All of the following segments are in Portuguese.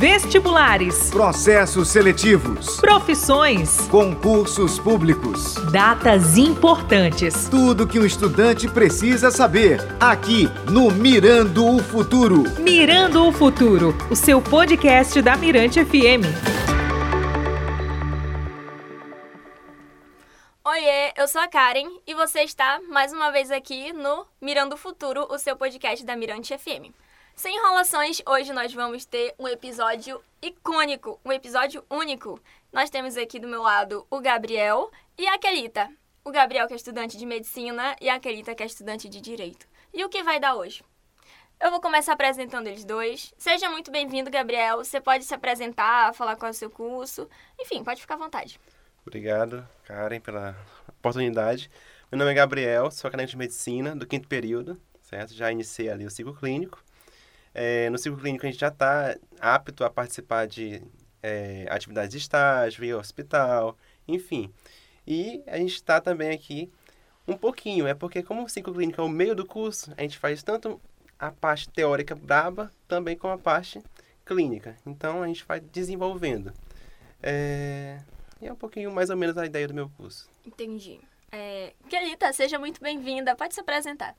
Vestibulares. Processos seletivos. Profissões. Concursos públicos. Datas importantes. Tudo que um estudante precisa saber. Aqui no Mirando o Futuro. Mirando o Futuro, o seu podcast da Mirante FM. Oiê, eu sou a Karen e você está mais uma vez aqui no Mirando o Futuro, o seu podcast da Mirante FM. Sem enrolações, hoje nós vamos ter um episódio icônico, um episódio único. Nós temos aqui do meu lado o Gabriel e a Kelita. O Gabriel que é estudante de medicina e a Kelita que é estudante de direito. E o que vai dar hoje? Eu vou começar apresentando eles dois. Seja muito bem-vindo, Gabriel. Você pode se apresentar, falar qual é o seu curso. Enfim, pode ficar à vontade. Obrigado, Karen, pela oportunidade. Meu nome é Gabriel, sou acadêmico de medicina do quinto período, certo? Já iniciei ali o ciclo clínico. É, no ciclo clínico, a gente já está apto a participar de é, atividades de estágio, ir ao hospital, enfim. E a gente está também aqui um pouquinho, é porque como o ciclo clínico é o meio do curso, a gente faz tanto a parte teórica braba, também com a parte clínica. Então, a gente vai desenvolvendo. É, e é um pouquinho mais ou menos a ideia do meu curso. Entendi. É, Kelita, seja muito bem-vinda. Pode se apresentar.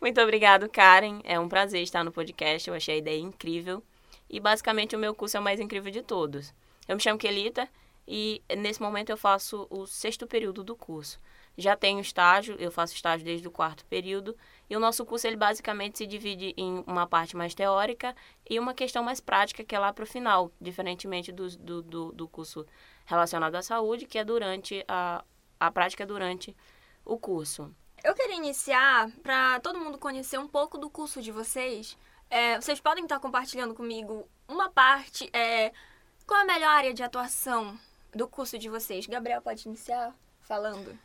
Muito obrigado, Karen. É um prazer estar no podcast. Eu achei a ideia incrível. E basicamente o meu curso é o mais incrível de todos. Eu me chamo Kelita e nesse momento eu faço o sexto período do curso. Já tenho estágio, eu faço estágio desde o quarto período, e o nosso curso ele basicamente se divide em uma parte mais teórica e uma questão mais prática, que é lá para o final, diferentemente do, do, do, do curso relacionado à saúde, que é durante a, a prática durante o curso. Eu queria iniciar para todo mundo conhecer um pouco do curso de vocês. É, vocês podem estar compartilhando comigo uma parte. É, qual a melhor área de atuação do curso de vocês? Gabriel, pode iniciar falando.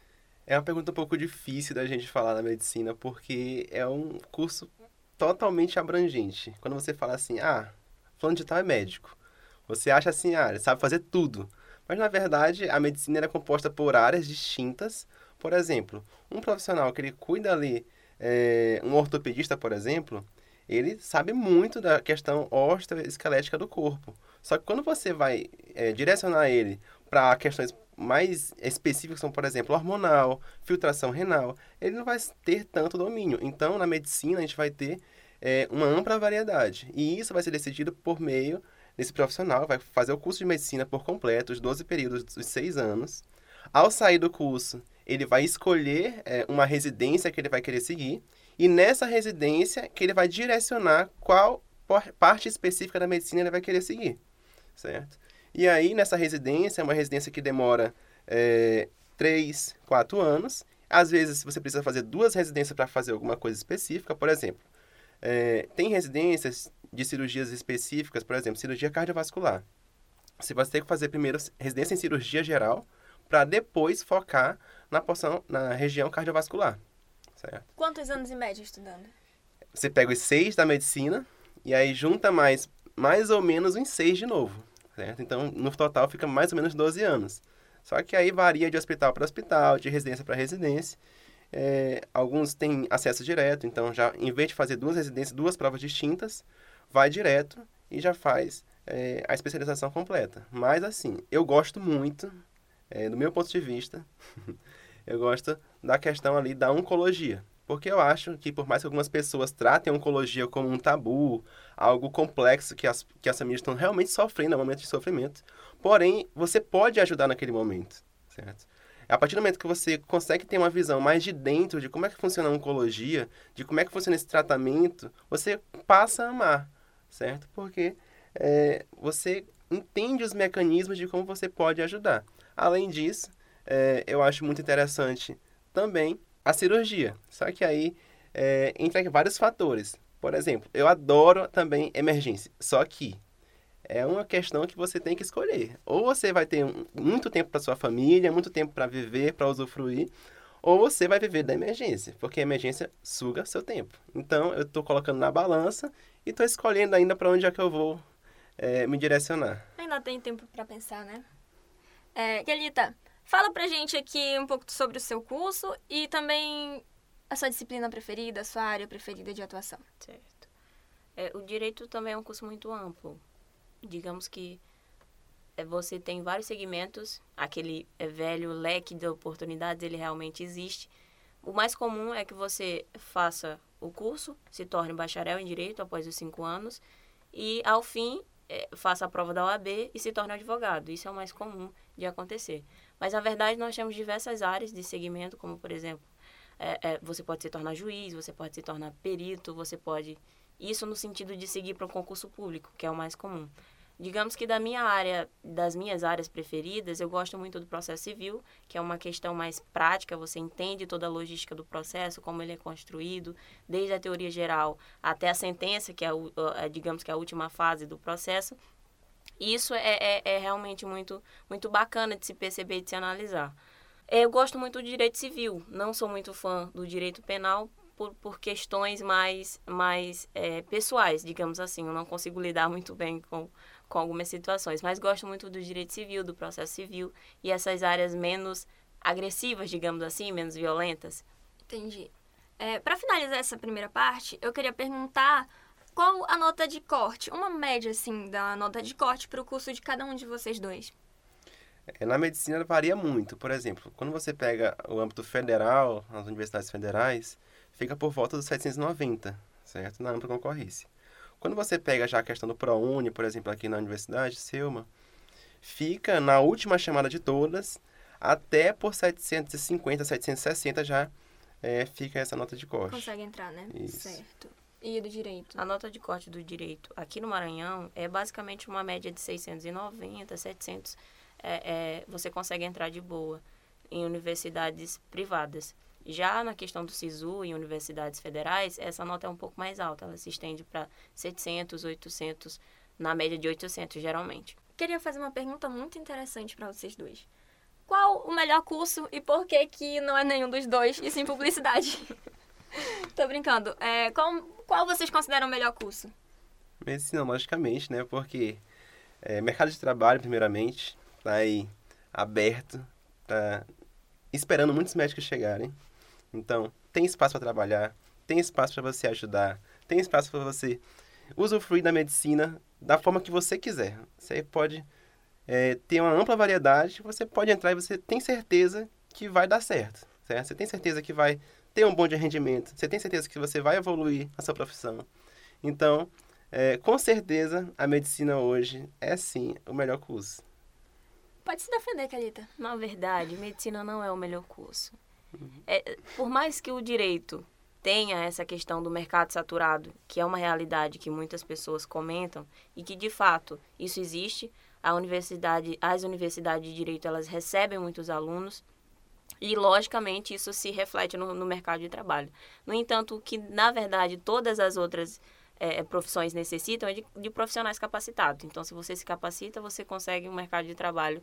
É uma pergunta um pouco difícil da gente falar na medicina, porque é um curso totalmente abrangente. Quando você fala assim, ah, fulano de tal é médico. Você acha assim, ah, ele sabe fazer tudo. Mas, na verdade, a medicina é composta por áreas distintas, por exemplo, um profissional que ele cuida ali, é, um ortopedista, por exemplo, ele sabe muito da questão osteoesquelética do corpo. Só que quando você vai é, direcionar ele para questões mais específicas, como, por exemplo, hormonal, filtração renal, ele não vai ter tanto domínio. Então, na medicina, a gente vai ter é, uma ampla variedade. E isso vai ser decidido por meio desse profissional, vai fazer o curso de medicina por completo, os 12 períodos dos 6 anos. Ao sair do curso, ele vai escolher é, uma residência que ele vai querer seguir e nessa residência que ele vai direcionar qual parte específica da medicina ele vai querer seguir, certo? E aí, nessa residência, é uma residência que demora é, 3, 4 anos. Às vezes, você precisa fazer duas residências para fazer alguma coisa específica. Por exemplo, é, tem residências de cirurgias específicas, por exemplo, cirurgia cardiovascular. Você vai ter que fazer primeiro residência em cirurgia geral, para depois focar na porção, na região cardiovascular. Certo? Quantos anos em média estudando? Você pega os seis da medicina e aí junta mais, mais ou menos uns seis de novo. Certo? Então, no total, fica mais ou menos 12 anos. Só que aí varia de hospital para hospital, de residência para residência. É, alguns têm acesso direto, então já em vez de fazer duas residências, duas provas distintas, vai direto e já faz é, a especialização completa. Mas assim, eu gosto muito é, do meu ponto de vista, eu gosto da questão ali da oncologia. Porque eu acho que, por mais que algumas pessoas tratem a oncologia como um tabu, algo complexo que as, que as famílias estão realmente sofrendo, é um momento de sofrimento, porém, você pode ajudar naquele momento, certo? A partir do momento que você consegue ter uma visão mais de dentro de como é que funciona a oncologia, de como é que funciona esse tratamento, você passa a amar, certo? Porque é, você entende os mecanismos de como você pode ajudar. Além disso, é, eu acho muito interessante também a cirurgia. Só que aí é, entra vários fatores. Por exemplo, eu adoro também emergência. Só que é uma questão que você tem que escolher. Ou você vai ter muito tempo para sua família, muito tempo para viver, para usufruir, ou você vai viver da emergência, porque a emergência suga seu tempo. Então, eu estou colocando na balança e estou escolhendo ainda para onde é que eu vou é, me direcionar. Ainda tem tempo para pensar, né? É, Kelita, fala pra gente aqui um pouco sobre o seu curso e também a sua disciplina preferida, a sua área preferida de atuação. Certo. É, o direito também é um curso muito amplo. digamos que é, você tem vários segmentos, aquele é, velho leque de oportunidades, ele realmente existe. O mais comum é que você faça o curso, se torne bacharel em Direito após os cinco anos e, ao fim, faça a prova da OAB e se torne advogado. Isso é o mais comum de acontecer. Mas, na verdade, nós temos diversas áreas de segmento, como, por exemplo, é, é, você pode se tornar juiz, você pode se tornar perito, você pode... Isso no sentido de seguir para um concurso público, que é o mais comum. Digamos que da minha área, das minhas áreas preferidas, eu gosto muito do processo civil, que é uma questão mais prática, você entende toda a logística do processo, como ele é construído, desde a teoria geral até a sentença, que é, o, digamos que é a última fase do processo. Isso é, é, é realmente muito, muito bacana de se perceber e de se analisar. Eu gosto muito do direito civil, não sou muito fã do direito penal, por, por questões mais, mais é, pessoais, digamos assim. Eu não consigo lidar muito bem com, com algumas situações, mas gosto muito do direito civil, do processo civil e essas áreas menos agressivas, digamos assim, menos violentas. Entendi. É, Para finalizar essa primeira parte, eu queria perguntar qual a nota de corte, uma média assim da nota de corte para o curso de cada um de vocês dois. É, na medicina varia muito. Por exemplo, quando você pega o âmbito federal, as universidades federais, fica por volta dos 790, certo? Na ampla concorrência. Quando você pega já a questão do ProUni, por exemplo, aqui na Universidade, Selma, fica na última chamada de todas, até por 750, 760 já é, fica essa nota de corte. Consegue entrar, né? Isso. Certo. E do direito? A nota de corte do direito aqui no Maranhão é basicamente uma média de 690, 700. É, é, você consegue entrar de boa em universidades privadas. Já na questão do SISU em universidades federais, essa nota é um pouco mais alta, ela se estende para 700, 800, na média de 800 geralmente. Queria fazer uma pergunta muito interessante para vocês dois. Qual o melhor curso e por que que não é nenhum dos dois e sim publicidade? Tô brincando. É, qual, qual vocês consideram o melhor curso? Medicina, logicamente, né? Porque é, mercado de trabalho, primeiramente, tá aí aberto, tá esperando muitos médicos chegarem. Então, tem espaço para trabalhar, tem espaço para você ajudar, tem espaço para você usufruir da medicina da forma que você quiser. Você pode é, ter uma ampla variedade, você pode entrar e você tem certeza que vai dar certo, certo? Você tem certeza que vai ter um bom de rendimento, você tem certeza que você vai evoluir na sua profissão. Então, é, com certeza, a medicina hoje é sim o melhor curso. Pode se defender, Calita. Na verdade, medicina não é o melhor curso. É, por mais que o direito tenha essa questão do mercado saturado, que é uma realidade que muitas pessoas comentam e que de fato isso existe, a universidade, as universidades de direito elas recebem muitos alunos e logicamente isso se reflete no, no mercado de trabalho. No entanto, o que na verdade todas as outras é, profissões necessitam é de, de profissionais capacitados. Então, se você se capacita, você consegue um mercado de trabalho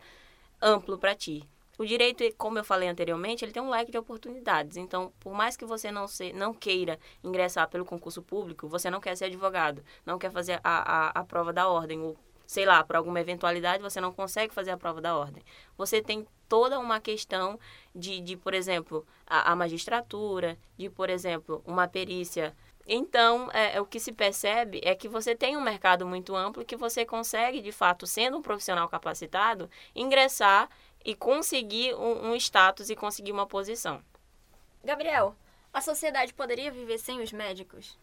amplo para ti. O direito, como eu falei anteriormente, ele tem um leque de oportunidades. Então, por mais que você não, se, não queira ingressar pelo concurso público, você não quer ser advogado, não quer fazer a, a, a prova da ordem, ou sei lá, por alguma eventualidade você não consegue fazer a prova da ordem. Você tem toda uma questão de, de por exemplo, a, a magistratura, de, por exemplo, uma perícia então, é, é, o que se percebe é que você tem um mercado muito amplo que você consegue, de fato, sendo um profissional capacitado, ingressar e conseguir um, um status e conseguir uma posição. Gabriel, a sociedade poderia viver sem os médicos?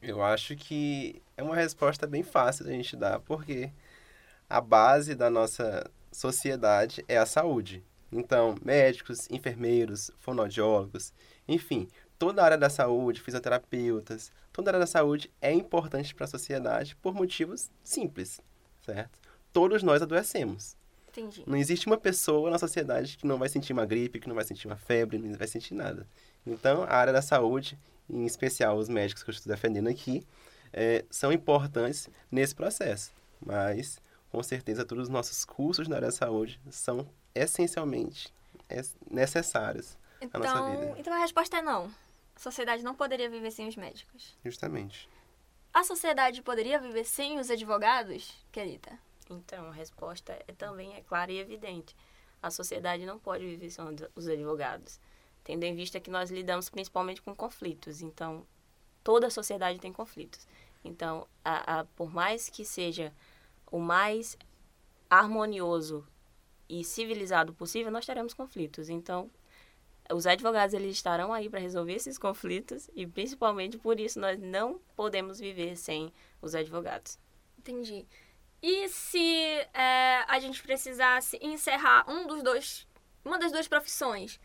Eu acho que é uma resposta bem fácil da gente dar, porque a base da nossa sociedade é a saúde. Então, médicos, enfermeiros, fonoaudiólogos, enfim, toda a área da saúde, fisioterapeutas, toda a área da saúde é importante para a sociedade por motivos simples, certo? Todos nós adoecemos. Entendi. Não existe uma pessoa na sociedade que não vai sentir uma gripe, que não vai sentir uma febre, não vai sentir nada. Então, a área da saúde, em especial os médicos que eu estou defendendo aqui, é, são importantes nesse processo. Mas, com certeza, todos os nossos cursos na área da saúde são essencialmente necessários então, à nossa vida. Então, a resposta é não. A sociedade não poderia viver sem os médicos. Justamente. A sociedade poderia viver sem os advogados, querida? Então, a resposta é, também é clara e evidente. A sociedade não pode viver sem os advogados, tendo em vista que nós lidamos principalmente com conflitos. Então, toda a sociedade tem conflitos. Então, a, a, por mais que seja o mais harmonioso e civilizado possível, nós teremos conflitos. Então, os advogados eles estarão aí para resolver esses conflitos e principalmente por isso nós não podemos viver sem os advogados. Entendi. E se é, a gente precisasse encerrar um dos dois, uma das duas profissões,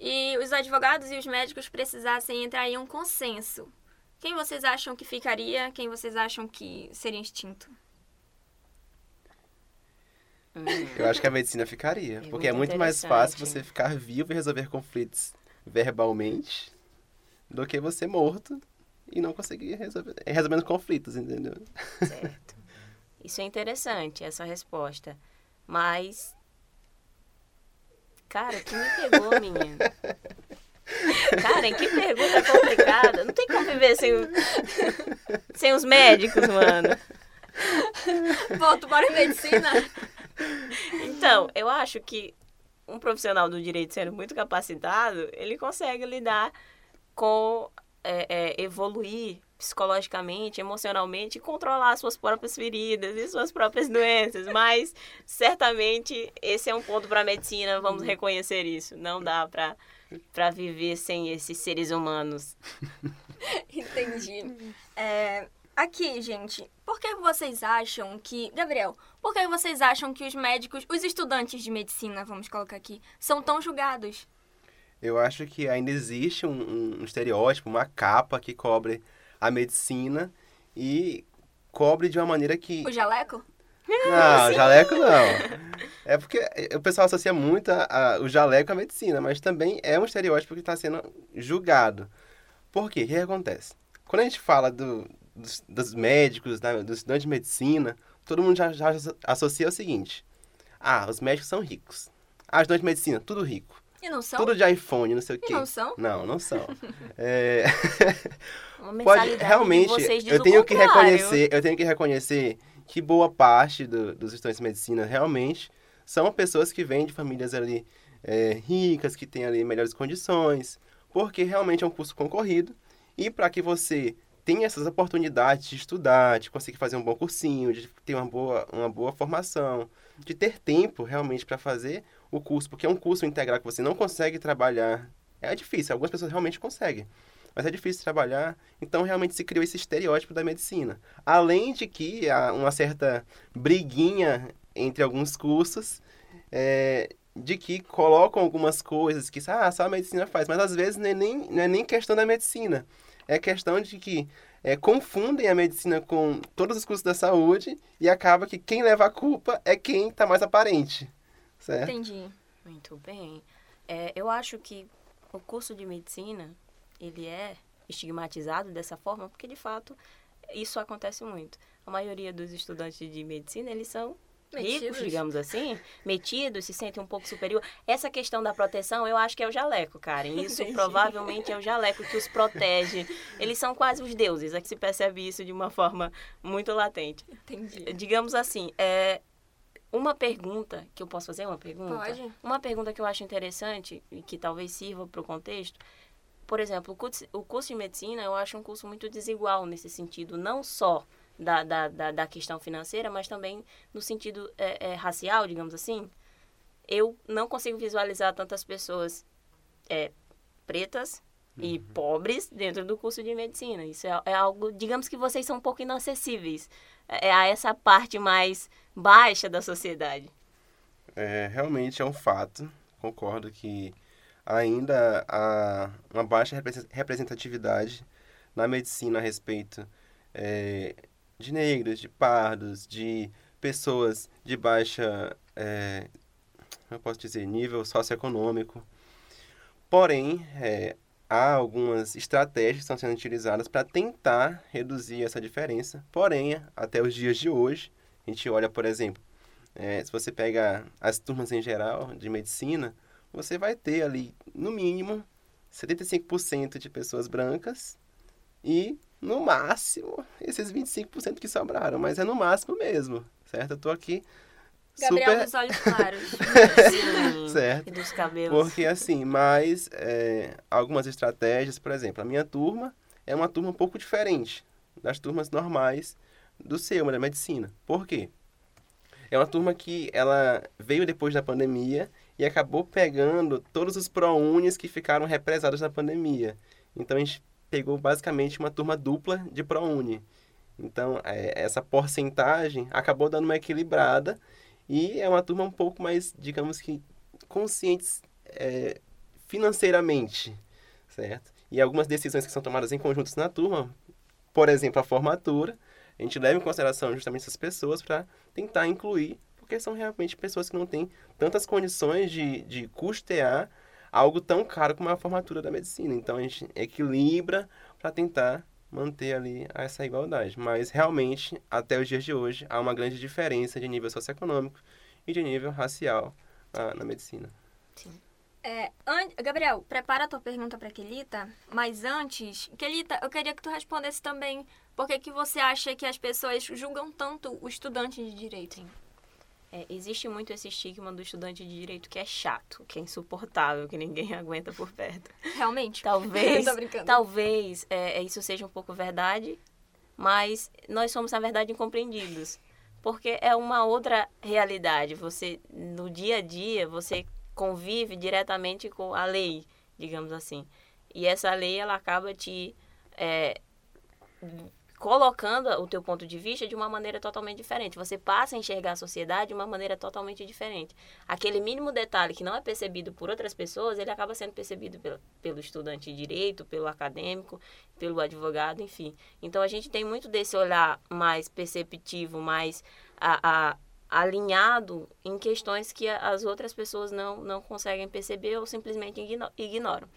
e os advogados e os médicos precisassem entrar em um consenso, quem vocês acham que ficaria? Quem vocês acham que seria extinto? Eu acho que a medicina ficaria. É porque é muito muito mais fácil você ficar vivo e resolver conflitos verbalmente do que você morto e não conseguir resolver resolvendo conflitos, entendeu? Certo. Isso é interessante, essa resposta. Mas. Cara, que me pegou, menino. Karen, que pergunta complicada. Não tem como viver sem, sem os médicos, mano. Volto para a medicina. Então, eu acho que um profissional do direito sendo muito capacitado, ele consegue lidar com é, é, evoluir psicologicamente, emocionalmente, controlar suas próprias feridas e suas próprias doenças. Mas certamente esse é um ponto para a medicina, vamos reconhecer isso. Não dá para para viver sem esses seres humanos. Entendi. É, aqui, gente, por que vocês acham que. Gabriel, por que vocês acham que os médicos, os estudantes de medicina, vamos colocar aqui, são tão julgados? Eu acho que ainda existe um- um estereótipo, uma capa que cobre a medicina e cobre de uma maneira que. O jaleco? Não, jaleco não. É porque o pessoal associa muito a- a- o jaleco à medicina, mas também é um estereótipo que está sendo julgado. Por quê? O que acontece? Quando a gente fala do- dos, dos médicos, da, dos estudantes de medicina, todo mundo já, já associa o seguinte. Ah, os médicos são ricos. Ah, os estudantes de medicina, tudo rico. E não são? Tudo de iPhone, não sei o E quê. não são? Não, não são. É, pode realmente eu tenho que reconhecer eu tenho que reconhecer que boa parte do- dos estudantes de medicina realmente são pessoas que vêm de famílias ali é, ricas que têm ali melhores condições porque realmente é um curso concorrido e para que você tenha essas oportunidades de estudar de conseguir fazer um bom cursinho de ter uma boa uma boa formação de ter tempo realmente para fazer o curso porque é um curso integral que você não consegue trabalhar. É difícil algumas pessoas realmente conseguem mas é difícil trabalhar, então realmente se criou esse estereótipo da medicina. Além de que há uma certa briguinha entre alguns cursos, é, de que colocam algumas coisas que ah, só a medicina faz, mas às vezes não é nem, não é nem questão da medicina, é questão de que é, confundem a medicina com todos os cursos da saúde e acaba que quem leva a culpa é quem está mais aparente, certo? Entendi. Muito bem. É, eu acho que o curso de medicina, ele é estigmatizado dessa forma porque, de fato, isso acontece muito. A maioria dos estudantes de medicina, eles são ricos, Metidos. digamos assim, metidos, se sentem um pouco superior. Essa questão da proteção, eu acho que é o jaleco, Karen. Isso Entendi. provavelmente é o jaleco que os protege. Eles são quase os deuses, é que se percebe isso de uma forma muito latente. Entendi. Digamos assim, é, uma pergunta, que eu posso fazer uma pergunta? Pode. Uma pergunta que eu acho interessante e que talvez sirva para o contexto. Por exemplo, o curso, de medicina eu acho um curso muito desigual nesse sentido, não só da, da, da, da questão financeira, mas também no sentido é, é, racial, digamos assim. Eu não consigo visualizar tantas pessoas é, pretas e pobres dentro do curso de medicina. Isso é, é algo, digamos que vocês são um pouco inacessíveis a essa parte mais baixa da sociedade. É, realmente é um fato. Concordo que ainda há uma baixa represen- representatividade na medicina a respeito é, de negros, de pardos, de pessoas de baixa, é, eu posso dizer, nível socioeconômico. Porém, é, há algumas estratégias que estão sendo utilizadas para tentar reduzir essa diferença. Porém, até os dias de hoje, a gente olha, por exemplo, é, se você pega as turmas em geral de medicina, você vai ter ali, no mínimo, 75% de pessoas brancas e, no máximo, esses 25% que sobraram. Mas é no máximo mesmo, certo? Eu tô aqui Gabriel super... dos olhos claros. Sim. Certo. E dos cabelos. Porque, assim, mas é, algumas estratégias, por exemplo, a minha turma é uma turma um pouco diferente. das turmas normais do SEUMA, da medicina. Por quê? É uma turma que ela veio depois da pandemia e acabou pegando todos os ProUnis que ficaram represados na pandemia. Então a gente pegou basicamente uma turma dupla de ProUni. Então é, essa porcentagem acabou dando uma equilibrada e é uma turma um pouco mais, digamos que, conscientes é, financeiramente, certo? E algumas decisões que são tomadas em conjuntos na turma, por exemplo, a formatura, a gente leva em consideração justamente essas pessoas para tentar incluir, porque são realmente pessoas que não têm tantas condições de, de custear algo tão caro como a formatura da medicina. Então a gente equilibra para tentar manter ali essa igualdade. Mas realmente, até os dias de hoje, há uma grande diferença de nível socioeconômico e de nível racial na, na medicina. Sim. É. Gabriel, prepara a tua pergunta para Kelita, mas antes, Kelita, eu queria que tu respondesse também por que, que você acha que as pessoas julgam tanto o estudante de direito. Sim. É, existe muito esse estigma do estudante de direito que é chato, que é insuportável, que ninguém aguenta por perto. Realmente? Talvez, talvez é, isso seja um pouco verdade, mas nós somos, na verdade, incompreendidos. Porque é uma outra realidade. Você, no dia a dia, você convive diretamente com a lei, digamos assim. E essa lei, ela acaba te é, colocando o teu ponto de vista de uma maneira totalmente diferente. Você passa a enxergar a sociedade de uma maneira totalmente diferente. Aquele mínimo detalhe que não é percebido por outras pessoas, ele acaba sendo percebido pelo, pelo estudante de direito, pelo acadêmico, pelo advogado, enfim. Então a gente tem muito desse olhar mais perceptivo, mais a, a, alinhado em questões que as outras pessoas não, não conseguem perceber ou simplesmente ignoram.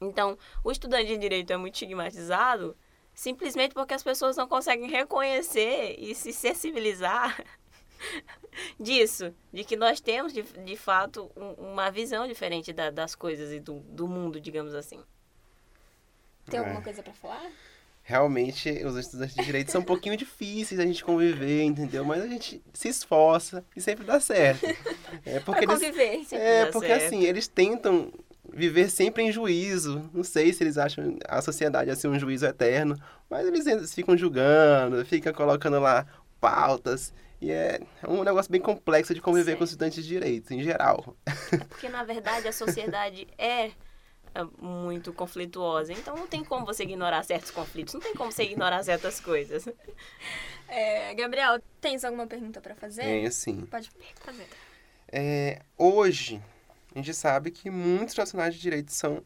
Então, o estudante de direito é muito estigmatizado simplesmente porque as pessoas não conseguem reconhecer e se sensibilizar disso, de que nós temos de, de fato um, uma visão diferente da, das coisas e do, do mundo, digamos assim. Tem É. alguma coisa para falar? Realmente, os estudantes de direito são um pouquinho difíceis a gente conviver, entendeu? Mas a gente se esforça e sempre dá certo. É porque Pra eles, conviver. Sempre É, dá porque certo. assim, eles tentam viver sempre em juízo. Não sei se eles acham a sociedade assim um juízo eterno, mas eles ficam julgando, ficam colocando lá pautas. E é um negócio bem complexo de conviver Certo. com os estudantes de direito, em geral. Porque, na verdade, a sociedade é é, muito conflituosa. Então, não tem como você ignorar certos conflitos, não tem como você ignorar certas coisas. É, Gabriel, tens alguma pergunta para fazer? Tem, assim. Pode fazer. É, hoje, a gente sabe que muitos profissionais de direito são,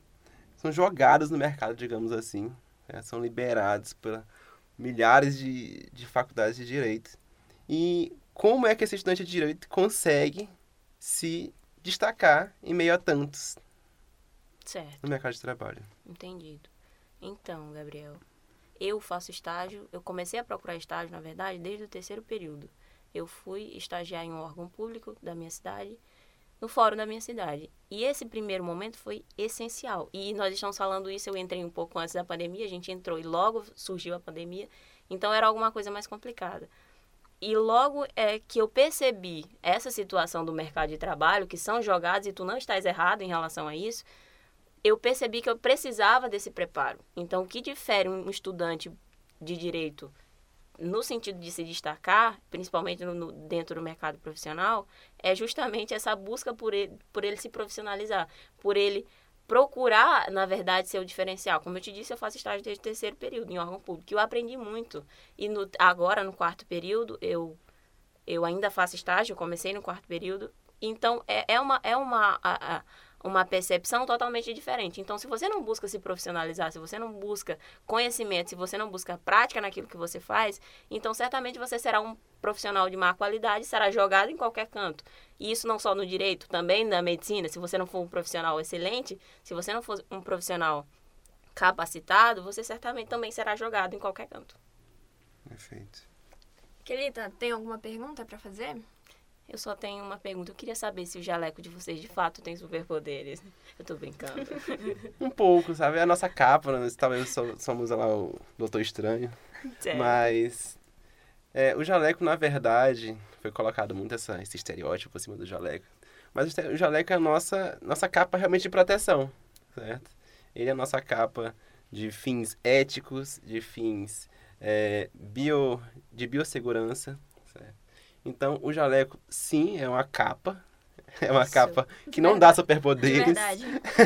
são jogados no mercado, digamos assim. né? São liberados por milhares de, de faculdades de direito. E como é que esse estudante de direito consegue se destacar em meio a tantos Certo. no mercado de trabalho? Entendido. Então, Gabriel, eu faço estágio, eu comecei a procurar estágio, na verdade, desde o terceiro período. Eu fui estagiar em um órgão público da minha cidade, no fórum da minha cidade. E esse primeiro momento foi essencial. E nós estamos falando isso, eu entrei um pouco antes da pandemia, a gente entrou e logo surgiu a pandemia, então era alguma coisa mais complicada. E logo é que eu percebi essa situação do mercado de trabalho, que são jogados, e tu não estás errado em relação a isso, eu percebi que eu precisava desse preparo. Então, o que difere um estudante de direito no sentido de se destacar, principalmente no, no- dentro do mercado profissional, é justamente essa busca por ele, por ele se profissionalizar, por ele procurar, na verdade, ser o diferencial. Como eu te disse, eu faço estágio desde o terceiro período em órgão público, eu aprendi muito. E no, agora, no quarto período, eu, eu ainda faço estágio, comecei no quarto período, então é, é uma, é uma, a- a- uma percepção totalmente diferente. Então, se você não busca se profissionalizar, se você não busca conhecimento, se você não busca prática naquilo que você faz, então certamente você será um profissional de má qualidade, será jogado em qualquer canto. E isso não só no direito, também na medicina. Se você não for um profissional excelente, se você não for um profissional capacitado, você certamente também será jogado em qualquer canto. Perfeito. Kelita, tem alguma pergunta para fazer? Eu só tenho uma pergunta. Eu queria saber se o jaleco de vocês de fato tem superpoderes. Eu tô brincando. Um pouco, sabe? É a nossa capa, nós talvez so- somos lá o Doutor Estranho. Mas é, o jaleco, na verdade, foi colocado muito essa, esse estereótipo por cima do jaleco. Mas o jaleco é a nossa, nossa capa realmente de proteção, certo? Ele é a nossa capa de fins éticos, de fins é, bio, de biossegurança. Então, o jaleco, sim, é uma capa. É uma Isso. capa que não dá De superpoderes. verdade.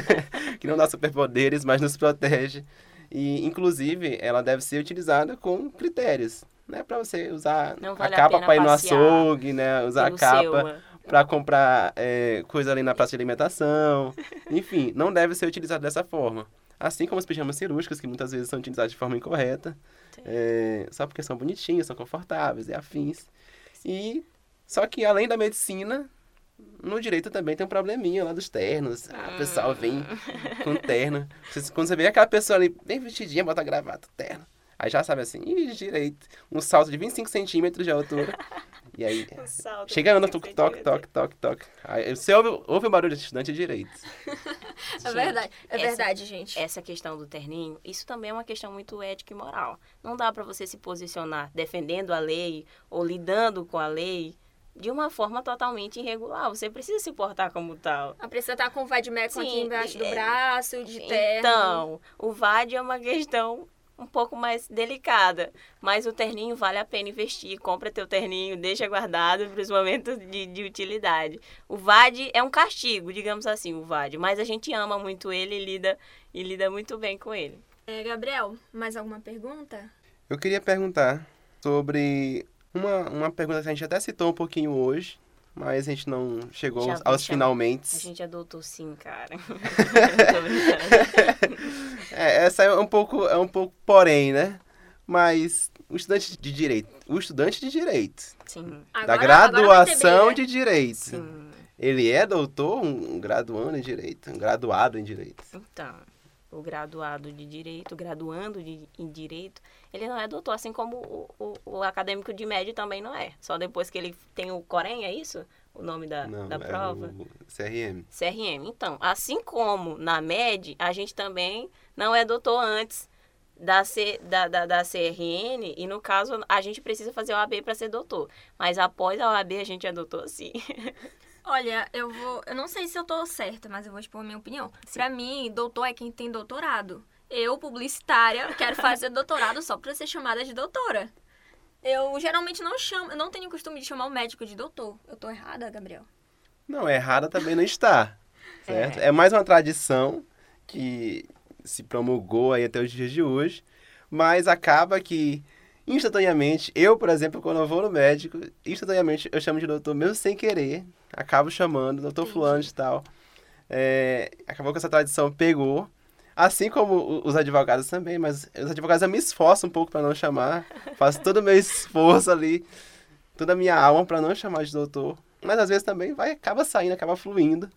que não dá superpoderes, mas nos protege. E, inclusive, ela deve ser utilizada com critérios. Né, para você usar vale a capa para ir no açougue, né? Usar a capa é. para comprar é, coisa ali na praça de alimentação. Enfim, não deve ser utilizado dessa forma. Assim como os pijamas cirúrgicos, que muitas vezes são utilizados de forma incorreta, é, só porque são bonitinhos, são confortáveis e afins. E só que além da medicina, no direito também tem um probleminha lá dos ternos. Ah, o pessoal vem com terno. Você- Quando você vê aquela pessoa ali bem vestidinha, bota gravata, terno. Aí já sabe assim, ih, direito. Um salto de 25 centímetros de altura. E aí, chega toque, toque, toque, toque, toque. Aí você ouve, ouve o barulho de estudante de direito. É verdade. É essa- verdade, gente. Essa questão do terninho, isso também é uma questão muito ética e moral. Não dá pra você se posicionar defendendo a lei ou lidando com a lei de uma forma totalmente irregular. Você precisa se portar como tal. A precisa estar com o vademecum aqui embaixo do é- braço, de terno. Então, o VAD é uma questão um pouco mais delicada, mas o terninho vale a pena investir. Compra teu terninho, deixa guardado para os momentos de, de utilidade. O VAD é um castigo, digamos assim, o VAD, mas a gente ama muito ele e lida, e lida muito bem com ele. É, Gabriel, mais alguma pergunta? Eu queria perguntar sobre uma, uma pergunta que a gente até citou um pouquinho hoje, mas a gente não chegou Já aos, finalmente. A gente adotou sim, cara. É, essa é um pouco, é um pouco porém, né? Mas o estudante de direito, o estudante de direito, Sim, da Agora- agora graduação briga. de direito, sim. ele é doutor, um graduando em direito, um graduado em direito. Então, o graduado de direito, graduando de, em direito, ele não é doutor, assim como o, o, o acadêmico de médio também não é. Só depois que ele tem o Corém, é isso? O nome da, Não, da é prova? o CRM. CRM. Então, assim como na MED, a gente também não é doutor antes da, C, da, da, da CRN, e no caso, a gente precisa fazer o AB para ser doutor. Mas após a OAB, a gente é doutor sim. Olha, eu vou. Eu não sei se eu tô certa, mas eu vou expor a minha opinião. Pra mim, doutor é quem tem doutorado. Eu, publicitária, quero fazer doutorado só pra ser chamada de doutora. Eu geralmente não chamo, eu não tenho costume de chamar o médico de doutor. Eu tô errada, Gabriel? Não, errada também não está, certo? É. mais uma tradição que se promulgou aí até os dias de hoje, mas acaba que instantaneamente, eu, por exemplo, quando eu vou no médico, instantaneamente eu chamo de doutor, mesmo sem querer, acabo chamando doutor fulano de tal. É, acabou que essa tradição pegou, assim como os advogados também, mas os advogados eu me esforço um pouco para não chamar, faço todo o meu esforço ali, toda a minha alma para não chamar de doutor, mas às vezes também vai, acaba saindo, acaba fluindo.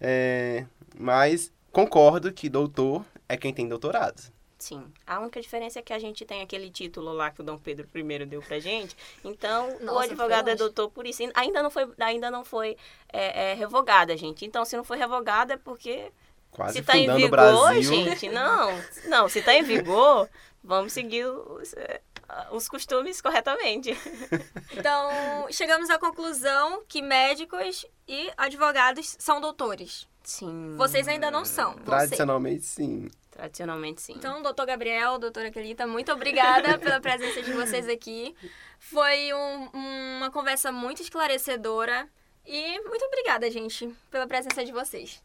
É, mas concordo que doutor é quem tem doutorado. Sim. A única diferença é que a gente tem aquele título lá que o Dom Pedro I deu pra gente. Então, o Nossa, advogado foi é doutor por isso. Ainda não foi, ainda não foi é, é, revogada, gente. Então, se não foi revogada é porque Quase se tá em vigor, o Brasil. gente, não. Não, se tá em vigor, vamos seguir os, é, os costumes corretamente. Então, chegamos à conclusão que médicos e advogados são doutores. Sim. Vocês ainda não são. Tradicionalmente, sim. Tradicionalmente, sim. Então, doutor Gabriel, doutora Kelita, muito obrigada pela presença de vocês aqui. Foi um- uma conversa muito esclarecedora. E muito obrigada, gente, pela presença de vocês.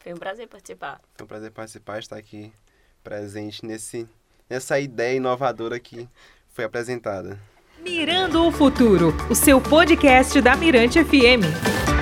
Foi um prazer participar. Foi um prazer participar, estar aqui presente nesse, nessa ideia inovadora que foi apresentada. Mirando o Futuro, o seu podcast da Mirante FM.